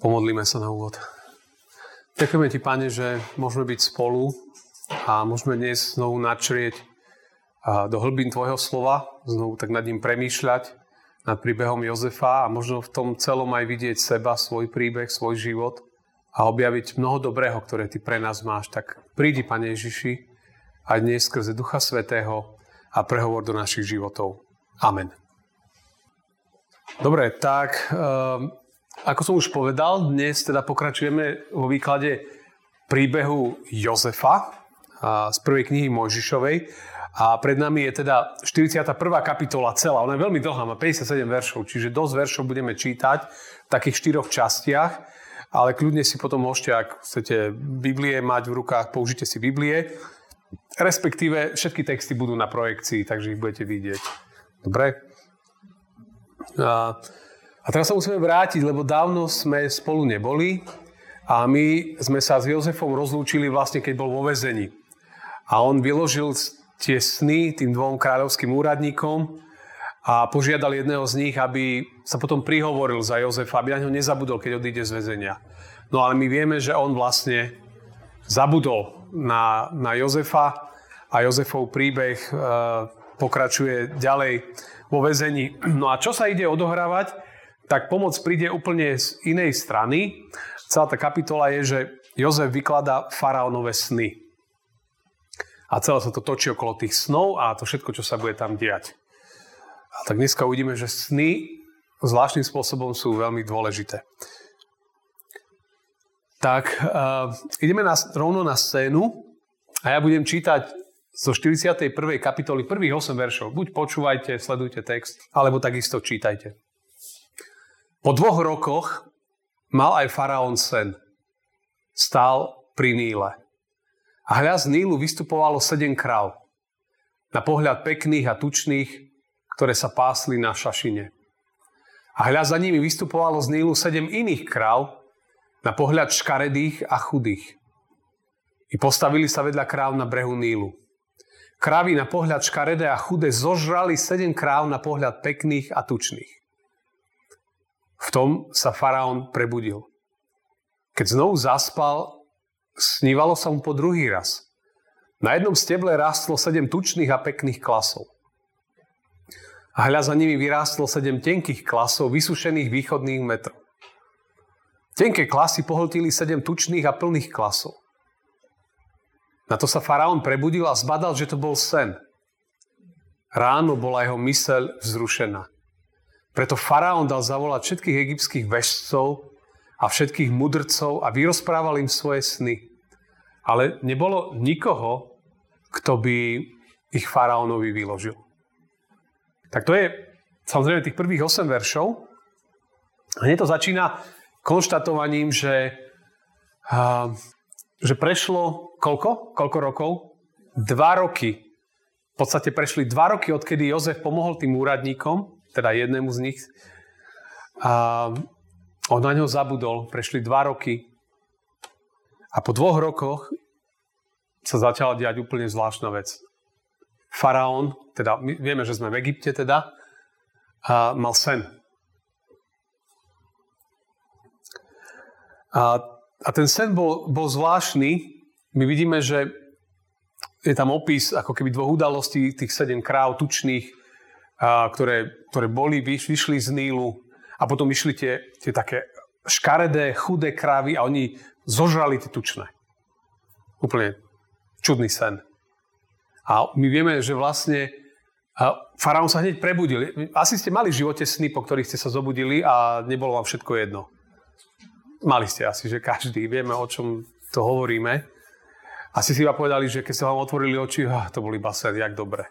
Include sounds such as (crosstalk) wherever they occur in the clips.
Pomodlíme sa na úvod. Ďakujeme Ti, Pane, že môžeme byť spolu a môžeme dnes znovu načrieť do hlbín Tvojho slova, znovu tak nad ním premýšľať, nad príbehom Jozefa a možno v tom celom aj vidieť seba, svoj príbeh, svoj život a objaviť mnoho dobrého, ktoré Ty pre nás máš. Tak prídi, Pane Ježiši, aj dnes skrze Ducha Svetého a prehovor do našich životov. Amen. Dobre, tak um, ako som už povedal, dnes teda pokračujeme vo výklade príbehu Jozefa z prvej knihy Mojžišovej. A pred nami je teda 41. kapitola celá. Ona je veľmi dlhá, má 57 veršov, čiže dosť veršov budeme čítať v takých štyroch častiach. Ale kľudne si potom môžete, ak chcete Biblie mať v rukách, použite si Biblie. Respektíve všetky texty budú na projekcii, takže ich budete vidieť. Dobre? A a teraz sa musíme vrátiť, lebo dávno sme spolu neboli a my sme sa s Jozefom rozlúčili vlastne, keď bol vo vezení. A on vyložil tie sny tým dvom kráľovským úradníkom a požiadal jedného z nich, aby sa potom prihovoril za Jozefa, aby na ňo nezabudol, keď odíde z väzenia. No ale my vieme, že on vlastne zabudol na, na Jozefa a Jozefov príbeh e, pokračuje ďalej vo väzení. No a čo sa ide odohrávať? Tak pomoc príde úplne z inej strany. Celá tá kapitola je, že Jozef vykladá faraónové sny. A celé sa to točí okolo tých snov a to všetko, čo sa bude tam diať. A tak dneska uvidíme, že sny zvláštnym spôsobom sú veľmi dôležité. Tak uh, ideme na, rovno na scénu a ja budem čítať zo 41. kapitoly prvých 8 veršov. Buď počúvajte, sledujte text, alebo takisto čítajte. Po dvoch rokoch mal aj faraón sen. Stál pri Níle. A hľa z Nílu vystupovalo sedem kráv. Na pohľad pekných a tučných, ktoré sa pásli na šašine. A hľa za nimi vystupovalo z Nílu sedem iných kráv, na pohľad škaredých a chudých. I postavili sa vedľa kráv na brehu Nílu. Krávy na pohľad škaredé a chudé zožrali sedem kráv na pohľad pekných a tučných. V tom sa faraón prebudil. Keď znovu zaspal, snívalo sa mu po druhý raz. Na jednom steble rástlo sedem tučných a pekných klasov. A hľa za nimi vyrástlo sedem tenkých klasov, vysušených východných metrov. Tenké klasy pohltili sedem tučných a plných klasov. Na to sa faraón prebudil a zbadal, že to bol sen. Ráno bola jeho myseľ vzrušená. Preto faraón dal zavolať všetkých egyptských vešcov a všetkých mudrcov a vyrozprával im svoje sny. Ale nebolo nikoho, kto by ich faraónovi vyložil. Tak to je samozrejme tých prvých 8 veršov. Hneď to začína konštatovaním, že, že prešlo koľko? Koľko rokov? Dva roky. V podstate prešli dva roky, odkedy Jozef pomohol tým úradníkom teda jednému z nich. A on na ňo zabudol, prešli dva roky a po dvoch rokoch sa začala diať úplne zvláštna vec. Faraón, teda my vieme, že sme v Egypte teda, a mal sen. A, a ten sen bol, bol zvláštny. My vidíme, že je tam opis ako keby dvoch udalostí, tých sedem kráv tučných, ktoré, ktoré boli, vyšli z Nílu a potom vyšli tie, tie také škaredé, chudé krávy a oni zožrali tie tučné. Úplne čudný sen. A my vieme, že vlastne faraón sa hneď prebudil. Asi ste mali v živote sny, po ktorých ste sa zobudili a nebolo vám všetko jedno. Mali ste asi, že každý. Vieme, o čom to hovoríme. Asi si iba povedali, že keď sa vám otvorili oči, (laughs) to bol iba sen, jak dobre.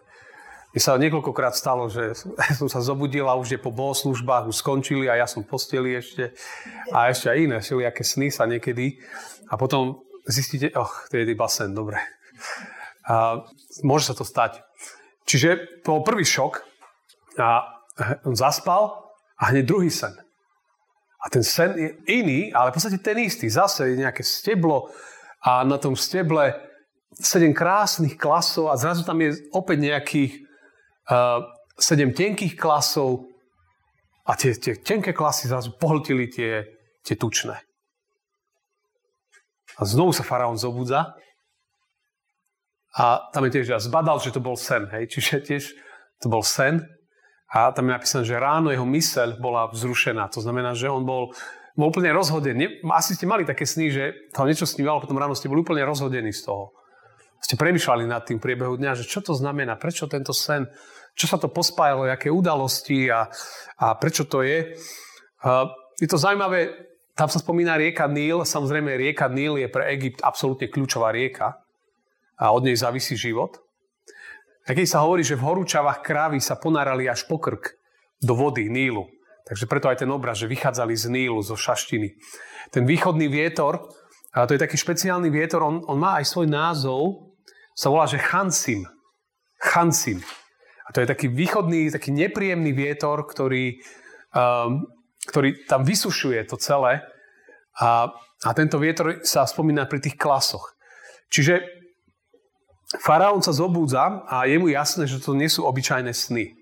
Mne sa niekoľkokrát stalo, že (laughs) som sa zobudil a už je po bohoslužbách, už skončili a ja som v posteli ešte. A ešte aj iné, všelijaké sny sa niekedy. A potom zistíte, oh, to je iba sen, dobre. A môže sa to stať. Čiže bol prvý šok a on zaspal a hneď druhý sen. A ten sen je iný, ale v podstate ten istý. Zase je nejaké steblo a na tom steble sedem krásnych klasov a zrazu tam je opäť nejakých sedem tenkých klasov a tie, tie tenké klasy zrazu pohltili tie, tie tučné. A znovu sa faraón zobudza a tam je tiež, ja zbadal, že to bol sen, hej, čiže tiež to bol sen a tam je napísané, že ráno jeho myseľ bola vzrušená, to znamená, že on bol, bol úplne rozhodený. Asi ste mali také sny, že to niečo snívalo, potom ráno ste boli úplne rozhodení z toho. Ste premyšľali nad tým priebehu dňa, že čo to znamená, prečo tento sen, čo sa to pospájalo, aké udalosti a, a prečo to je. Je to zaujímavé, tam sa spomína rieka Níl. Samozrejme, rieka Níl je pre Egypt absolútne kľúčová rieka a od nej závisí život. A keď sa hovorí, že v horúčavách krávy sa ponárali až po krk do vody Nílu. Takže preto aj ten obraz, že vychádzali z Nílu, zo šaštiny. Ten východný vietor, a to je taký špeciálny vietor, on, on má aj svoj názov, sa volá, že Chansim. Chansim. A to je taký východný, taký nepríjemný vietor, ktorý um, ktorý tam vysušuje to celé a, a tento vietor sa spomína pri tých klasoch. Čiže faraón sa zobúdza a je mu jasné, že to nie sú obyčajné sny. E,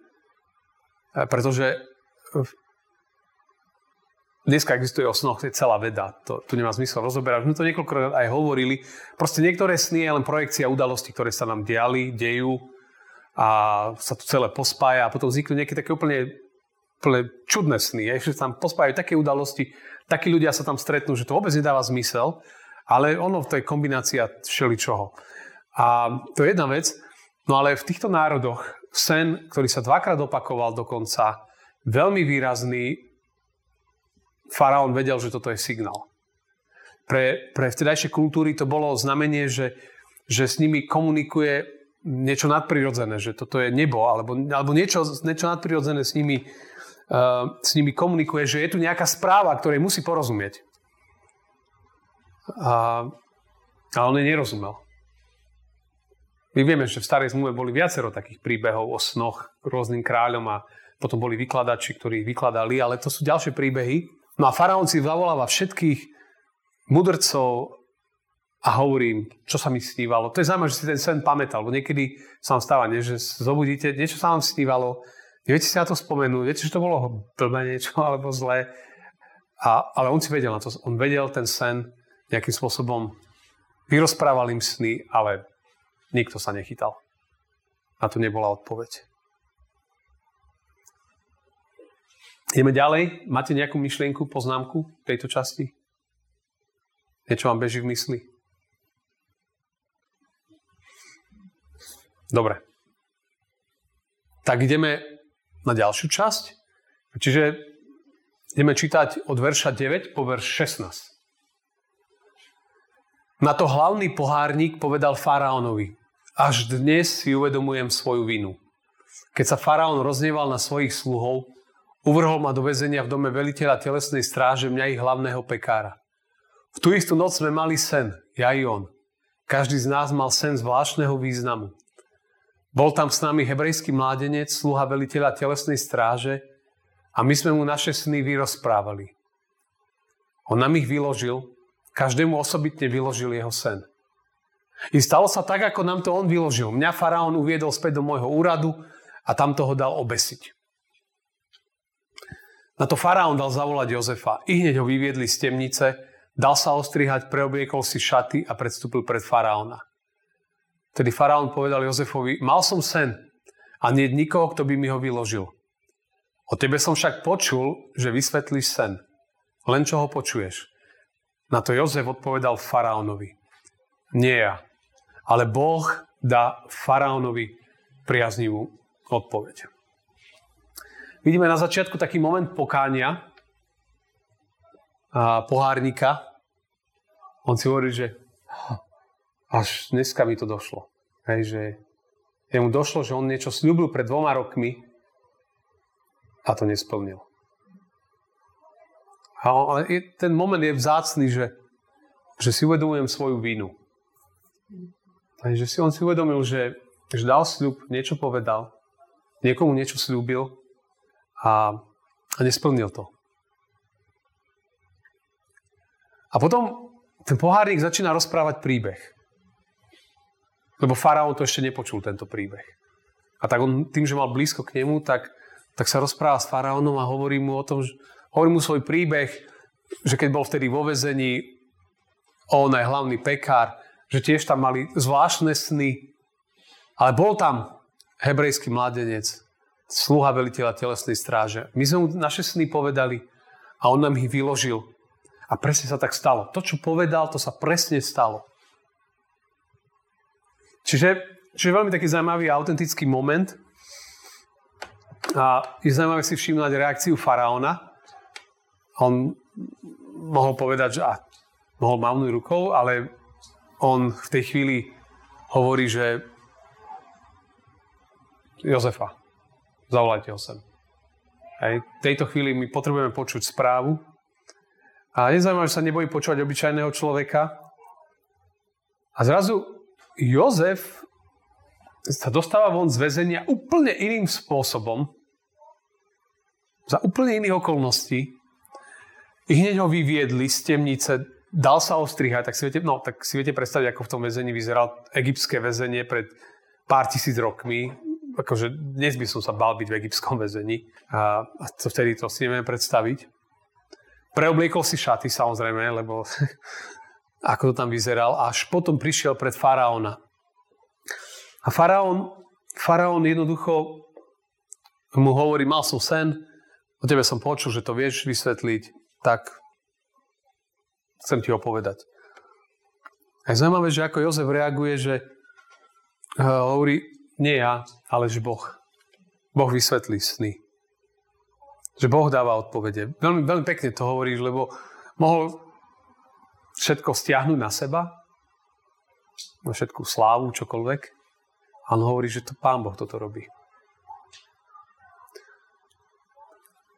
pretože dneska existuje o snoch, je celá veda, to, tu nemá zmysel rozoberať. My to niekoľkokrát aj hovorili. Proste niektoré sny je len projekcia udalostí, ktoré sa nám diali, dejú a sa to celé pospája a potom vzniknú nejaké také úplne úplne čudné sny, je, že tam pospájajú také udalosti, takí ľudia sa tam stretnú, že to vôbec nedáva zmysel, ale ono to je kombinácia všeličoho. A to je jedna vec, no ale v týchto národoch sen, ktorý sa dvakrát opakoval dokonca, veľmi výrazný, faraón vedel, že toto je signál. Pre, pre vtedajšie kultúry to bolo znamenie, že, že s nimi komunikuje niečo nadprirodzené, že toto je nebo, alebo, alebo niečo, niečo nadprirodzené s nimi uh, s nimi komunikuje, že je tu nejaká správa, ktorej musí porozumieť. A, ale on jej nerozumel. My vieme, že v starej zmluve boli viacero takých príbehov o snoch rôznym kráľom a potom boli vykladači, ktorí vykladali, ale to sú ďalšie príbehy. No a faraón si zavoláva všetkých mudrcov a hovorí im, čo sa mi snívalo. To je zaujímavé, že si ten sen pamätal, lebo niekedy sa vám stáva, nie, že zobudíte, niečo sa vám snívalo, Neviete si na to spomenúť, viete, že to bolo blbé niečo (laughs) alebo zlé. A, ale on si vedel na to, on vedel ten sen nejakým spôsobom, vyrozprával im sny, ale nikto sa nechytal. Na to nebola odpoveď. Ideme ďalej. Máte nejakú myšlienku, poznámku v tejto časti? Niečo vám beží v mysli? Dobre. Tak ideme na ďalšiu časť. Čiže ideme čítať od verša 9 po verš 16. Na to hlavný pohárnik povedal faraónovi, až dnes si uvedomujem svoju vinu. Keď sa faraón rozneval na svojich sluhov, uvrhol ma do väzenia v dome veliteľa telesnej stráže mňa ich hlavného pekára. V tú istú noc sme mali sen, ja i on. Každý z nás mal sen zvláštneho významu. Bol tam s nami hebrejský mládenec, sluha veliteľa telesnej stráže a my sme mu naše sny vyrozprávali. On nám ich vyložil, každému osobitne vyložil jeho sen. I stalo sa tak, ako nám to on vyložil. Mňa faraón uviedol späť do môjho úradu a tam toho dal obesiť. Na to faraón dal zavolať Jozefa. I hneď ho vyviedli z temnice, dal sa ostrihať, preobliekol si šaty a predstúpil pred faraóna. Tedy faraón povedal Jozefovi, mal som sen a nie nikoho, kto by mi ho vyložil. O tebe som však počul, že vysvetlíš sen. Len čo ho počuješ. Na to Jozef odpovedal faraónovi. Nie ja, ale Boh dá faraónovi priaznivú odpoveď. Vidíme na začiatku taký moment pokánia a pohárnika. On si hovorí, že až dneska mi to došlo. Hej, že jemu došlo, že on niečo slúbil pred dvoma rokmi a to nesplnil. Ale ten moment je vzácný, že, že si uvedomujem svoju vinu. Hej, si on si uvedomil, že, že dal sľub, niečo povedal, niekomu niečo slúbil a, a nesplnil to. A potom ten pohárnik začína rozprávať príbeh. Lebo faraón to ešte nepočul, tento príbeh. A tak on tým, že mal blízko k nemu, tak, tak sa rozpráva s faraónom a hovorí mu o tom, že, hovorí mu svoj príbeh, že keď bol vtedy vo vezení, on aj hlavný pekár, že tiež tam mali zvláštne sny, ale bol tam hebrejský mladenec, sluha veliteľa telesnej stráže. My sme mu naše sny povedali a on nám ich vyložil. A presne sa tak stalo. To, čo povedal, to sa presne stalo. Čiže, čiže veľmi taký zaujímavý autentický moment. A je zaujímavé si všimnúť reakciu faraóna. On mohol povedať, že a, mohol mávnuť rukou, ale on v tej chvíli hovorí, že Jozefa, zavolajte ho sem. Hej. V tejto chvíli my potrebujeme počuť správu. A nezaujímavé, že sa nebojí počúvať obyčajného človeka. A zrazu Jozef sa dostáva von z väzenia úplne iným spôsobom, za úplne iných okolností. I hneď ho vyviedli z temnice, dal sa ostrihať, tak si viete, no, tak si viete predstaviť, ako v tom väzení vyzeral egyptské väzenie pred pár tisíc rokmi akože dnes by som sa bal byť v egyptskom väzení a, a to vtedy to si nevieme predstaviť. Preobliekol si šaty samozrejme, lebo ako to tam vyzeral, až potom prišiel pred faraóna. A faraón, faraón jednoducho mu hovorí, mal som sen, o tebe som počul, že to vieš vysvetliť, tak chcem ti ho povedať. A je zaujímavé, že ako Jozef reaguje, že uh, hovorí, nie ja, ale že Boh. Boh vysvetlí sny. Že Boh dáva odpovede. Veľmi, veľmi pekne to hovoríš, lebo mohol všetko stiahnuť na seba, na všetku slávu, čokoľvek. A on hovorí, že to Pán Boh toto robí.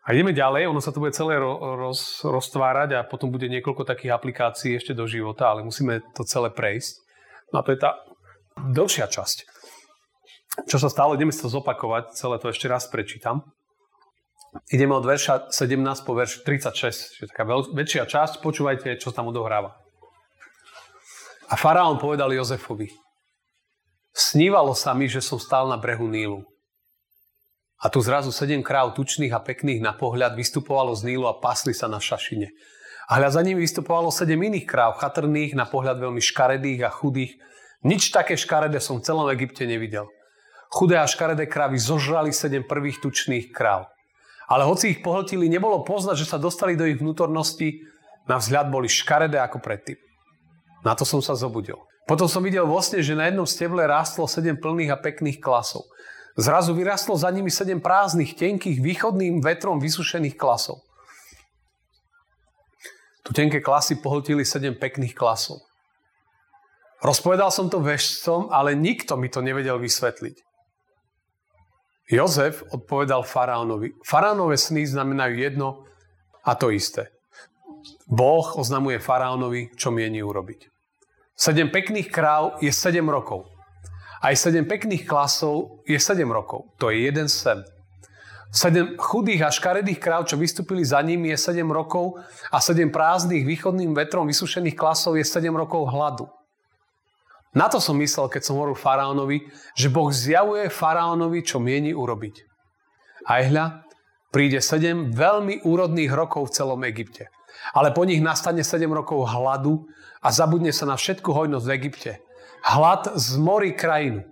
A ideme ďalej, ono sa to bude celé roz, roztvárať a potom bude niekoľko takých aplikácií ešte do života, ale musíme to celé prejsť. No a to je tá dlhšia časť čo sa stalo, ideme si to zopakovať, celé to ešte raz prečítam. Ideme od verša 17 po verš 36, čiže taká väčšia časť, počúvajte, čo tam odohráva. A faraón povedal Jozefovi, snívalo sa mi, že som stál na brehu Nílu. A tu zrazu sedem kráv tučných a pekných na pohľad vystupovalo z Nílu a pasli sa na šašine. A hľad za nimi vystupovalo sedem iných kráv, chatrných, na pohľad veľmi škaredých a chudých. Nič také škaredé som v celom Egypte nevidel. Chudé a škaredé kravy zožrali sedem prvých tučných kráv. Ale hoci ich pohltili, nebolo poznať, že sa dostali do ich vnútornosti, na vzhľad boli škaredé ako predtým. Na to som sa zobudil. Potom som videl vo sne, že na jednom steble rástlo sedem plných a pekných klasov. Zrazu vyrastlo za nimi sedem prázdnych, tenkých, východným vetrom vysušených klasov. Tu tenké klasy pohltili sedem pekných klasov. Rozpovedal som to vešcom, ale nikto mi to nevedel vysvetliť. Jozef odpovedal faraónovi. Faraónové sny znamenajú jedno a to isté. Boh oznamuje faraónovi, čo mieni urobiť. Sedem pekných kráv je 7 rokov. Aj sedem pekných klasov je 7 rokov. To je jeden sen. Sedem chudých a škaredých kráv, čo vystúpili za nimi, je 7 rokov a sedem prázdnych východným vetrom vysušených klasov je 7 rokov hladu. Na to som myslel, keď som hovoril faraónovi, že Boh zjavuje faraónovi, čo mieni urobiť. A hľa, príde 7 veľmi úrodných rokov v celom Egypte. Ale po nich nastane 7 rokov hladu a zabudne sa na všetku hojnosť v Egypte. Hlad zmorí krajinu.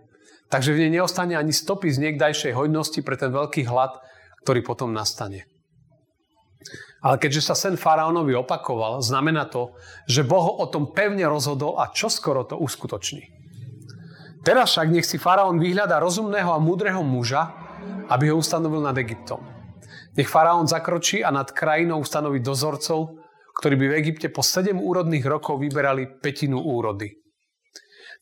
Takže v nej neostane ani stopy z niekdajšej hojnosti pre ten veľký hlad, ktorý potom nastane. Ale keďže sa sen faraónovi opakoval, znamená to, že Boh o tom pevne rozhodol a čoskoro to uskutoční. Teraz však nech si faraón vyhľada rozumného a múdreho muža, aby ho ustanovil nad Egyptom. Nech faraón zakročí a nad krajinou ustanoví dozorcov, ktorí by v Egypte po 7 úrodných rokov vyberali petinu úrody.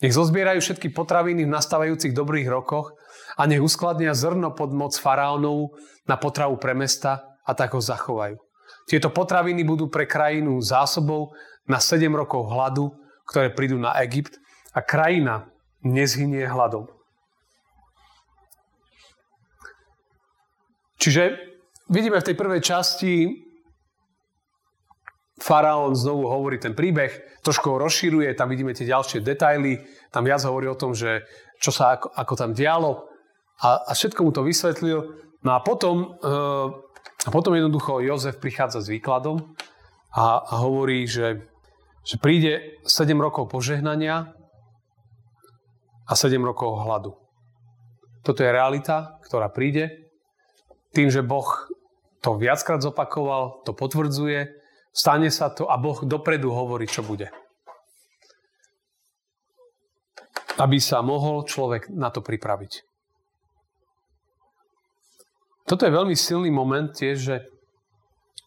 Nech zozbierajú všetky potraviny v nastávajúcich dobrých rokoch a nech uskladnia zrno pod moc faraónov na potravu pre mesta a tak ho zachovajú. Tieto potraviny budú pre krajinu zásobou na 7 rokov hladu, ktoré prídu na Egypt a krajina nezhynie hladom. Čiže vidíme v tej prvej časti faraón znovu hovorí ten príbeh, trošku ho rozšíruje, tam vidíme tie ďalšie detaily, tam viac hovorí o tom, že čo sa ako, ako tam dialo a, a všetko mu to vysvetlil. No a potom e, a potom jednoducho Jozef prichádza s výkladom a, a hovorí, že, že príde 7 rokov požehnania a 7 rokov hladu. Toto je realita, ktorá príde. Tým, že Boh to viackrát zopakoval, to potvrdzuje, stane sa to a Boh dopredu hovorí, čo bude. Aby sa mohol človek na to pripraviť. Toto je veľmi silný moment tiež, že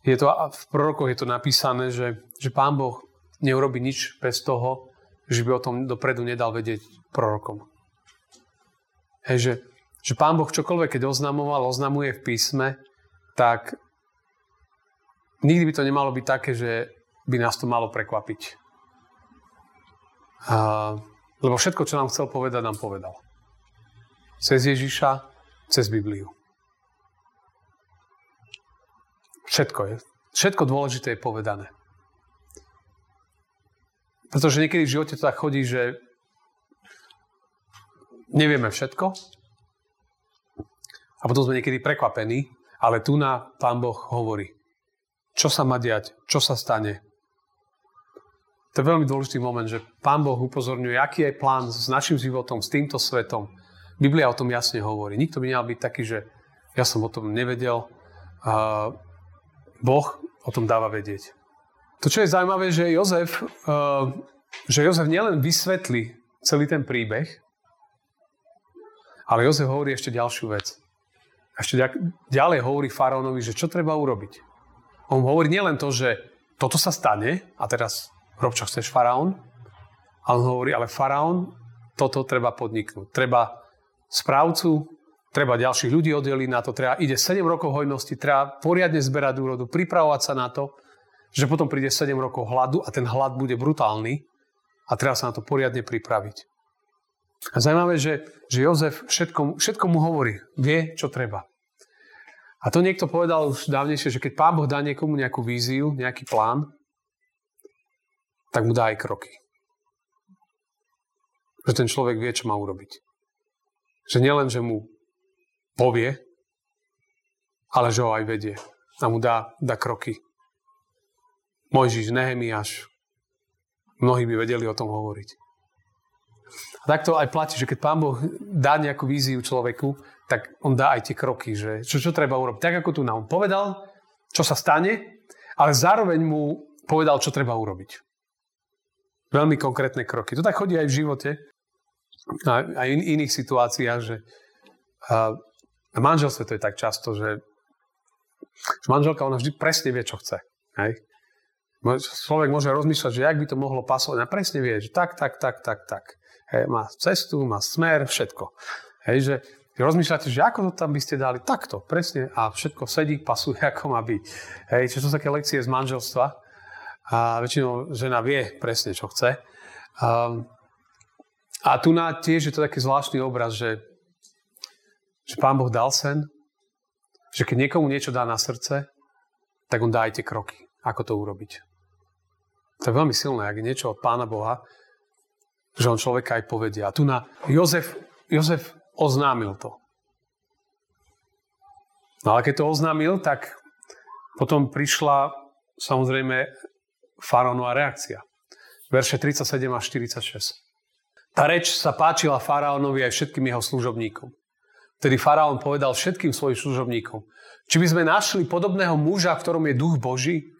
je to, v prorokoch je to napísané, že, že Pán Boh neurobi nič bez toho, že by o tom dopredu nedal vedieť prorokom. Hej, že, že Pán Boh čokoľvek, keď oznamoval, oznamuje v písme, tak nikdy by to nemalo byť také, že by nás to malo prekvapiť. A, lebo všetko, čo nám chcel povedať, nám povedal. Cez Ježiša, cez Bibliu. Všetko je. Všetko dôležité je povedané. Pretože niekedy v živote to tak chodí, že nevieme všetko a potom sme niekedy prekvapení, ale tu na Pán Boh hovorí, čo sa má diať, čo sa stane. To je veľmi dôležitý moment, že Pán Boh upozorňuje, aký je plán s našim životom, s týmto svetom. Biblia o tom jasne hovorí. Nikto by nemal byť taký, že ja som o tom nevedel. Boh o tom dáva vedieť. To, čo je zaujímavé, že Jozef, že Jozef nielen vysvetlí celý ten príbeh, ale Jozef hovorí ešte ďalšiu vec. Ešte ďalej hovorí faraónovi, že čo treba urobiť. On hovorí nielen to, že toto sa stane a teraz rob čo chceš faraón, ale on hovorí, ale faraón, toto treba podniknúť. Treba správcu, treba ďalších ľudí oddeliť na to, treba, ide 7 rokov hojnosti, treba poriadne zberať úrodu, pripravovať sa na to, že potom príde 7 rokov hladu a ten hlad bude brutálny a treba sa na to poriadne pripraviť. A zaujímavé, že, že Jozef všetko, všetko mu hovorí, vie, čo treba. A to niekto povedal už dávnejšie, že keď Pán Boh dá niekomu nejakú víziu, nejaký plán, tak mu dá aj kroky. Že ten človek vie, čo má urobiť. Že nielen, že mu povie, ale že ho aj vedie. A mu dá, dá kroky. Mojžiš, Nehemiáš, mnohí by vedeli o tom hovoriť. A tak to aj platí, že keď Pán Boh dá nejakú víziu človeku, tak on dá aj tie kroky, že čo, čo treba urobiť. Tak ako tu nám povedal, čo sa stane, ale zároveň mu povedal, čo treba urobiť. Veľmi konkrétne kroky. To tak chodí aj v živote, aj v iných situáciách, že v manželstve to je tak často, že manželka ona vždy presne vie, čo chce. Hej? Človek môže rozmýšľať, že jak by to mohlo pasovať. A presne vie, že tak, tak, tak, tak, tak. Hej, má cestu, má smer, všetko. Hej, že rozmýšľate, že ako to tam by ste dali takto, presne, a všetko sedí, pasuje, (laughs) ako má byť. Hej, čo sú také lekcie z manželstva a väčšinou žena vie presne, čo chce. Um, a tu na tiež je to taký zvláštny obraz, že, že Pán Boh dal sen, že keď niekomu niečo dá na srdce, tak on dá aj tie kroky, ako to urobiť. To je veľmi silné, ak je niečo od Pána Boha, že on človeka aj povedia. A tu na Jozef, Jozef oznámil to. No ale keď to oznámil, tak potom prišla samozrejme faraónová reakcia. Verše 37 až 46. Tá reč sa páčila faraónovi aj všetkým jeho služobníkom. Vtedy faraón povedal všetkým svojim služobníkom, či by sme našli podobného muža, ktorom je duch Boží?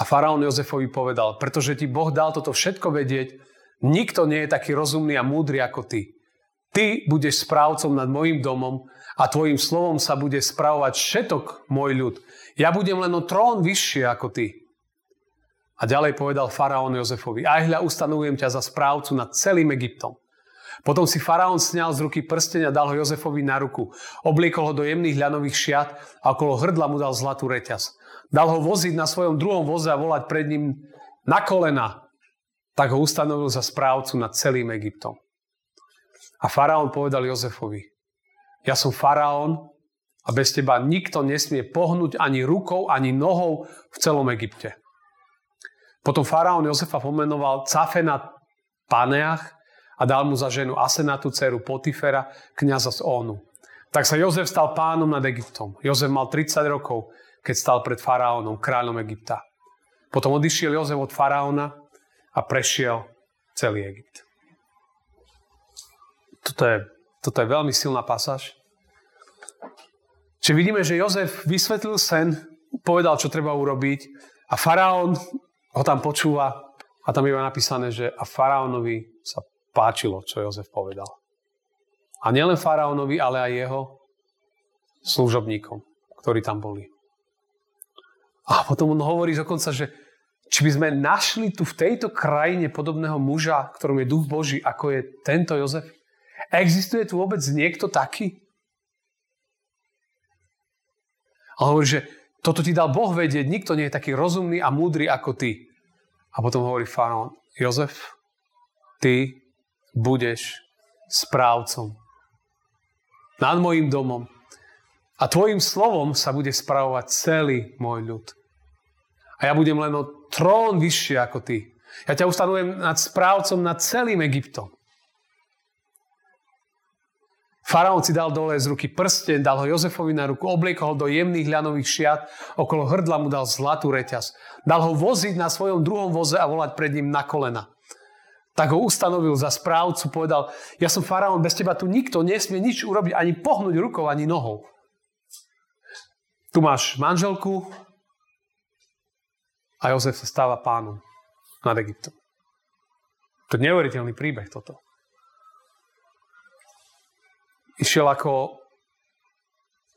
A faraón Jozefovi povedal, pretože ti Boh dal toto všetko vedieť, nikto nie je taký rozumný a múdry ako ty. Ty budeš správcom nad mojim domom a tvojim slovom sa bude správovať všetok môj ľud. Ja budem len o trón vyššie ako ty. A ďalej povedal faraón Jozefovi, aj hľa ustanovujem ťa za správcu nad celým Egyptom. Potom si faraón sňal z ruky prsteň a dal ho Jozefovi na ruku. Obliekol ho do jemných ľanových šiat a okolo hrdla mu dal zlatú reťaz. Dal ho voziť na svojom druhom voze a volať pred ním na kolena. Tak ho ustanovil za správcu nad celým Egyptom. A faraón povedal Jozefovi, ja som faraón a bez teba nikto nesmie pohnúť ani rukou, ani nohou v celom Egypte. Potom faraón Jozefa pomenoval Cafena Paneach a dal mu za ženu Asenatu, dceru Potifera, kniaza z Ónu. Tak sa Jozef stal pánom nad Egyptom. Jozef mal 30 rokov, keď stal pred faraónom, kráľom Egypta. Potom odišiel Jozef od faraóna a prešiel celý Egypt. Toto je, toto je veľmi silná pasáž. Čiže vidíme, že Jozef vysvetlil sen, povedal, čo treba urobiť a faraón ho tam počúva a tam je napísané, že a faraónovi páčilo, čo Jozef povedal. A nielen faraónovi, ale aj jeho služobníkom, ktorí tam boli. A potom on hovorí dokonca, že či by sme našli tu v tejto krajine podobného muža, ktorom je duch Boží, ako je tento Jozef? Existuje tu vôbec niekto taký? A hovorí, že toto ti dal Boh vedieť, nikto nie je taký rozumný a múdry ako ty. A potom hovorí faraón, Jozef, ty budeš správcom nad mojim domom a tvojim slovom sa bude spravovať celý môj ľud. A ja budem len o trón vyššie ako ty. Ja ťa ustanujem nad správcom nad celým Egyptom. Faraón si dal dole z ruky prsten, dal ho Jozefovi na ruku, obliekol ho do jemných ľanových šiat, okolo hrdla mu dal zlatú reťaz. Dal ho voziť na svojom druhom voze a volať pred ním na kolena. Tak ho ustanovil za správcu, povedal, ja som faraón, bez teba tu nikto nesmie nič urobiť, ani pohnúť rukou, ani nohou. Tu máš manželku, a Jozef sa stáva pánom nad Egyptom. To je neuveriteľný príbeh toto. Išiel ako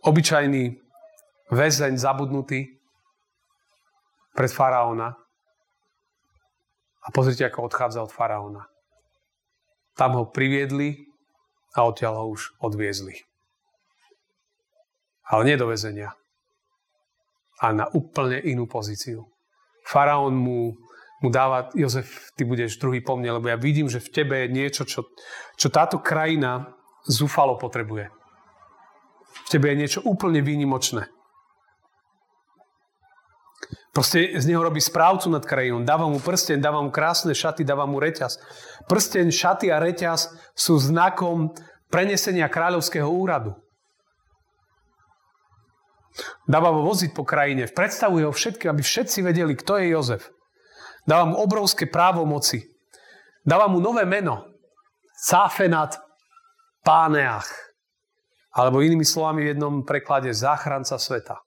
obyčajný väzeň zabudnutý pred faraóna a pozrite, ako odchádza od faraóna. Tam ho priviedli a odtiaľ ho už odviezli. Ale nie do väzenia, ale na úplne inú pozíciu faraón mu, mu dáva, Jozef, ty budeš druhý po mne, lebo ja vidím, že v tebe je niečo, čo, čo táto krajina zúfalo potrebuje. V tebe je niečo úplne výnimočné. Proste z neho robí správcu nad krajinou. Dáva mu prsten, dáva mu krásne šaty, dáva mu reťaz. Prsten, šaty a reťaz sú znakom prenesenia kráľovského úradu. Dáva ho voziť po krajine, predstavuje ho všetky, aby všetci vedeli, kto je Jozef. Dáva mu obrovské právomoci. Dáva mu nové meno. Cáfenat Páneach. Alebo inými slovami v jednom preklade záchranca sveta.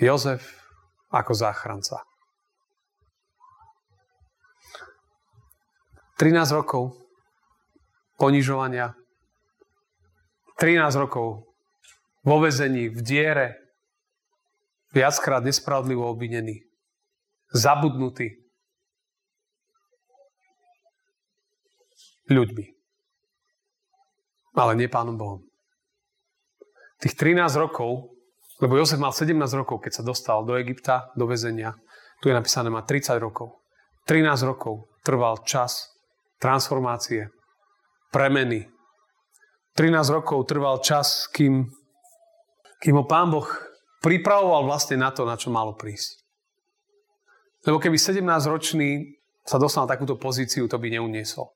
Jozef ako záchranca. 13 rokov ponižovania, 13 rokov vo vezení, v diere, viackrát nespravodlivo obvinený, zabudnutý ľuďmi. Ale nie Pánom Bohom. Tých 13 rokov, lebo Jozef mal 17 rokov, keď sa dostal do Egypta, do väzenia, tu je napísané, má 30 rokov. 13 rokov trval čas transformácie, premeny. 13 rokov trval čas, kým kým ho pán Boh pripravoval vlastne na to, na čo malo prísť. Lebo keby 17-ročný sa dostal na takúto pozíciu, to by neuniesol.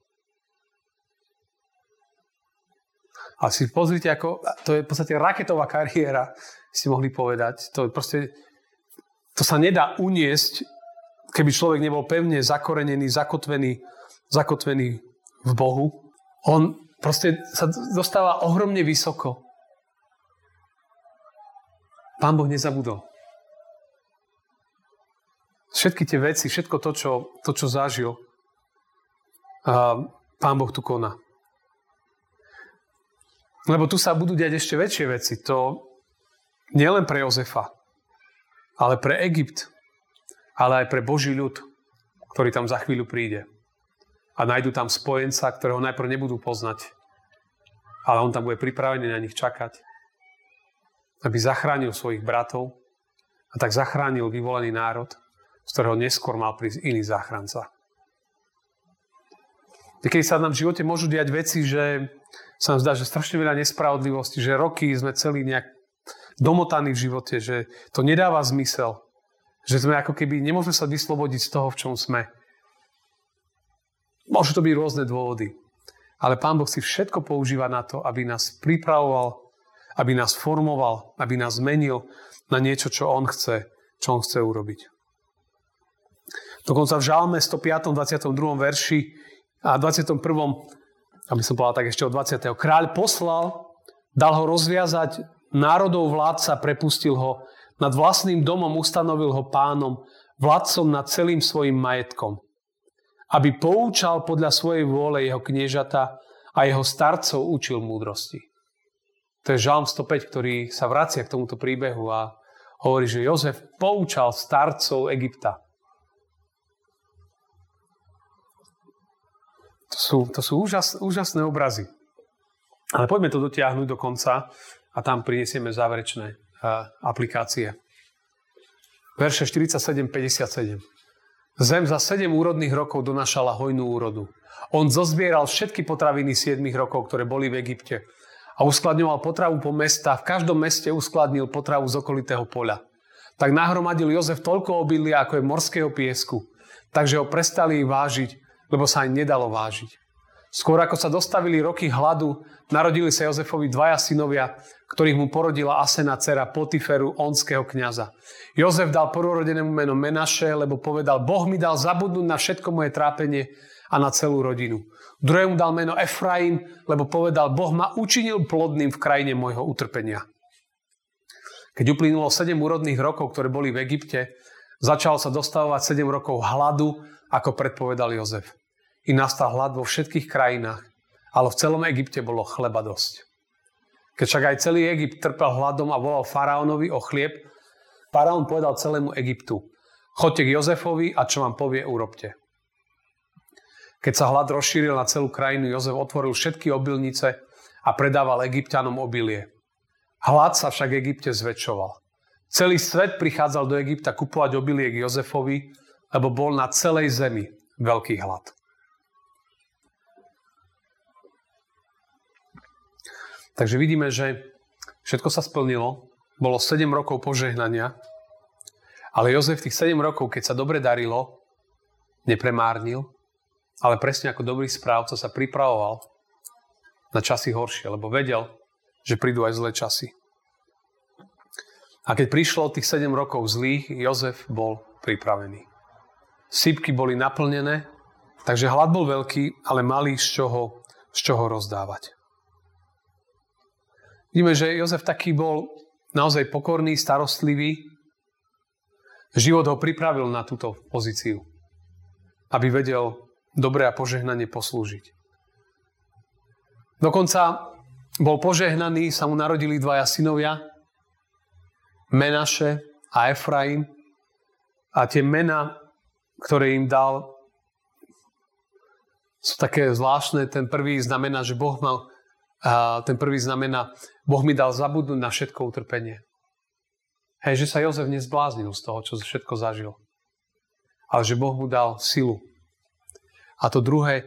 A si pozrite, ako, to je v podstate raketová kariéra, si mohli povedať. To, proste, to sa nedá uniesť, keby človek nebol pevne zakorenený, zakotvený, zakotvený v Bohu. On proste sa dostáva ohromne vysoko. Pán Boh nezabudol. Všetky tie veci, všetko to, čo, to, čo zažil, Pán Boh tu koná. Lebo tu sa budú diať ešte väčšie veci. To nielen pre Jozefa, ale pre Egypt, ale aj pre Boží ľud, ktorý tam za chvíľu príde. A nájdu tam spojenca, ktorého najprv nebudú poznať, ale on tam bude pripravený na nich čakať aby zachránil svojich bratov a tak zachránil vyvolený národ, z ktorého neskôr mal prísť iný záchranca. Niekedy sa nám v živote môžu diať veci, že sa nám zdá, že strašne veľa nespravodlivosti, že roky sme celý nejak domotaní v živote, že to nedáva zmysel, že sme ako keby nemôžeme sa vyslobodiť z toho, v čom sme. Môžu to byť rôzne dôvody. Ale Pán Boh si všetko používa na to, aby nás pripravoval aby nás formoval, aby nás zmenil na niečo, čo On chce čo on chce urobiť. Dokonca v Žalme 105. 22. verši a 21. aby som povedal tak ešte od 20. Kráľ poslal, dal ho rozviazať, národov vládca prepustil ho, nad vlastným domom ustanovil ho pánom, vládcom nad celým svojim majetkom. Aby poučal podľa svojej vôle jeho kniežata a jeho starcov učil múdrosti. To je Žalm 105, ktorý sa vracia k tomuto príbehu a hovorí, že Jozef poučal starcov Egypta. To sú, to sú úžas, úžasné obrazy. Ale poďme to dotiahnuť do konca a tam prinesieme záverečné aplikácie. Verše 47-57. Zem za 7 úrodných rokov donašala hojnú úrodu. On zozbieral všetky potraviny 7 rokov, ktoré boli v Egypte a uskladňoval potravu po mesta. V každom meste uskladnil potravu z okolitého poľa. Tak nahromadil Jozef toľko obilia, ako je morského piesku. Takže ho prestali vážiť lebo sa aj nedalo vážiť. Skôr ako sa dostavili roky hladu, narodili sa Jozefovi dvaja synovia, ktorých mu porodila Asena dcera Potiferu, onského kniaza. Jozef dal prvorodenému meno Menaše, lebo povedal, Boh mi dal zabudnúť na všetko moje trápenie a na celú rodinu. Druhému dal meno Efraim, lebo povedal, Boh ma učinil plodným v krajine môjho utrpenia. Keď uplynulo 7 úrodných rokov, ktoré boli v Egypte, začal sa dostavovať 7 rokov hladu ako predpovedal Jozef. I nastal hlad vo všetkých krajinách, ale v celom Egypte bolo chleba dosť. Keď však aj celý Egypt trpel hladom a volal faraónovi o chlieb, faraón povedal celému Egyptu, chodte k Jozefovi a čo vám povie, urobte. Keď sa hlad rozšíril na celú krajinu, Jozef otvoril všetky obilnice a predával egyptianom obilie. Hlad sa však Egypte zväčšoval. Celý svet prichádzal do Egypta kupovať obilie k Jozefovi, lebo bol na celej zemi veľký hlad. Takže vidíme, že všetko sa splnilo, bolo 7 rokov požehnania, ale Jozef tých 7 rokov, keď sa dobre darilo, nepremárnil, ale presne ako dobrý správca sa pripravoval na časy horšie, lebo vedel, že prídu aj zlé časy. A keď prišlo tých 7 rokov zlých, Jozef bol pripravený sípky boli naplnené, takže hlad bol veľký, ale mali z čoho, z čoho rozdávať. Vidíme, že Jozef taký bol naozaj pokorný, starostlivý. Život ho pripravil na túto pozíciu, aby vedel dobre a požehnanie poslúžiť. Dokonca bol požehnaný, sa mu narodili dvaja synovia, Menaše a Efraim. A tie mena ktoré im dal, sú také zvláštne. Ten prvý znamená, že Boh mal, ten prvý znamená, Boh mi dal zabudnúť na všetko utrpenie. Hej, že sa Jozef nezbláznil z toho, čo všetko zažil. Ale že Boh mu dal silu. A to druhé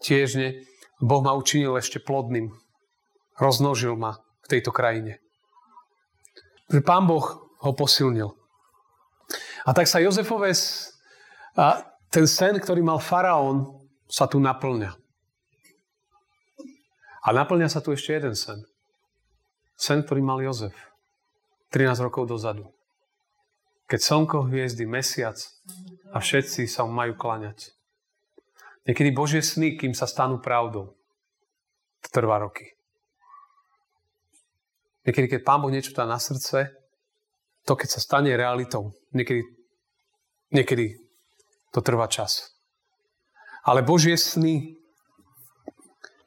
tiež nie, Boh ma učinil ešte plodným. Roznožil ma v tejto krajine. Pán Boh ho posilnil. A tak sa Jozefové a ten sen, ktorý mal faraón, sa tu naplňa. A naplňa sa tu ešte jeden sen. Sen, ktorý mal Jozef 13 rokov dozadu. Keď slnko, hviezdy, mesiac a všetci sa majú klaňať. Niekedy Božie sny, kým sa stanú pravdou, trvá roky. Niekedy, keď Pán Boh niečo dá na srdce, to keď sa stane realitou, niekedy, niekedy to trvá čas. Ale Božie sny,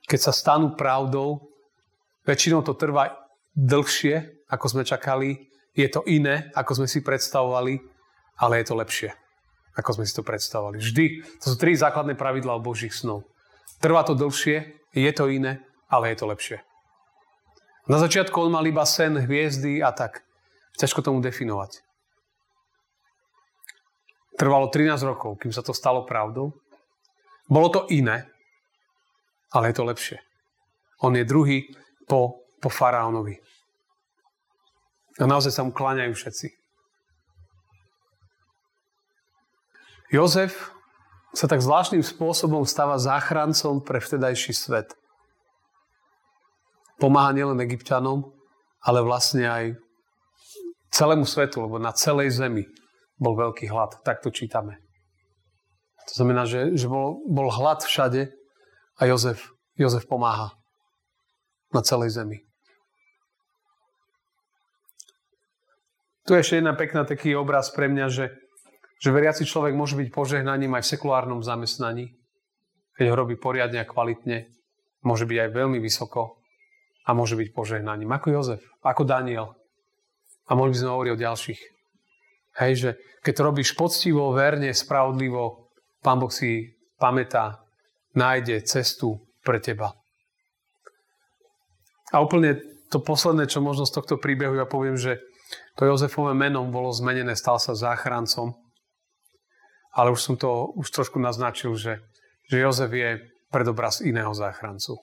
keď sa stanú pravdou, väčšinou to trvá dlhšie, ako sme čakali, je to iné, ako sme si predstavovali, ale je to lepšie, ako sme si to predstavovali. Vždy, to sú tri základné pravidlá o Božích snov. Trvá to dlhšie, je to iné, ale je to lepšie. Na začiatku on mal iba sen, hviezdy a tak. Ťažko tomu definovať. Trvalo 13 rokov, kým sa to stalo pravdou. Bolo to iné, ale je to lepšie. On je druhý po, po faraónovi. A naozaj sa mu kláňajú všetci. Jozef sa tak zvláštnym spôsobom stáva záchrancom pre vtedajší svet. Pomáha nielen egyptianom, ale vlastne aj celému svetu, lebo na celej zemi bol veľký hlad. Tak to čítame. To znamená, že, že bol, bol hlad všade a Jozef, Jozef pomáha na celej zemi. Tu je ešte jedna pekná taký obraz pre mňa, že, že veriaci človek môže byť požehnaním aj v sekulárnom zamestnaní, keď ho robí poriadne a kvalitne, môže byť aj veľmi vysoko a môže byť požehnaním. Ako Jozef, ako Daniel. A mohli by sme hovoriť o ďalších. Hej, že keď to robíš poctivo, verne, spravodlivo, Pán Boh si pamätá, nájde cestu pre teba. A úplne to posledné, čo možno z tohto príbehu ja poviem, že to Jozefové meno bolo zmenené, stal sa záchrancom. Ale už som to už trošku naznačil, že, že Jozef je predobraz iného záchrancu,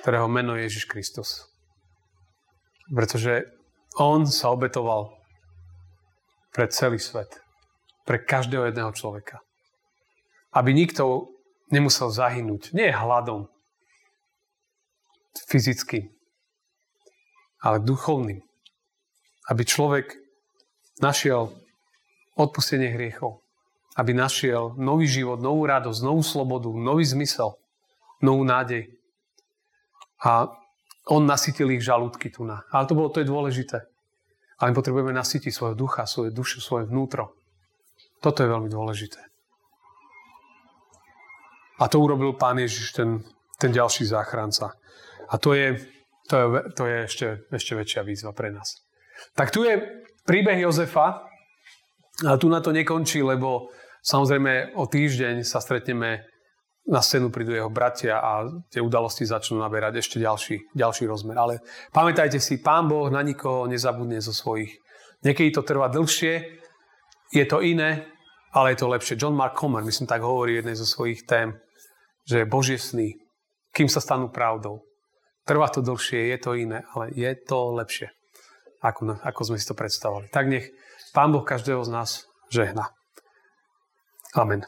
ktorého meno je Ježiš Kristus. Pretože on sa obetoval pre celý svet, pre každého jedného človeka. Aby nikto nemusel zahynúť. Nie hladom, fyzickým, ale duchovným aby človek našiel odpustenie hriechov. Aby našiel nový život, novú radosť, novú slobodu, nový zmysel, novú nádej. A on nasytil ich žalúdky tu na. Ale to bolo, to je dôležité. Ale my potrebujeme nasytiť svojho ducha, svoje dušu, svoje vnútro. Toto je veľmi dôležité. A to urobil Pán Ježiš, ten, ten ďalší záchranca. A to je, to je, to je ešte, ešte väčšia výzva pre nás. Tak tu je príbeh Jozefa. A tu na to nekončí, lebo samozrejme o týždeň sa stretneme na scénu prídu jeho bratia a tie udalosti začnú naberať ešte ďalší, ďalší rozmer. Ale pamätajte si, Pán Boh na nikoho nezabudne zo svojich. Niekedy to trvá dlhšie, je to iné, ale je to lepšie. John Mark Comer, myslím, tak hovorí jednej zo svojich tém, že Božie sny, kým sa stanú pravdou. Trvá to dlhšie, je to iné, ale je to lepšie ako, ako sme si to predstavovali. Tak nech Pán Boh každého z nás žehna. Amen.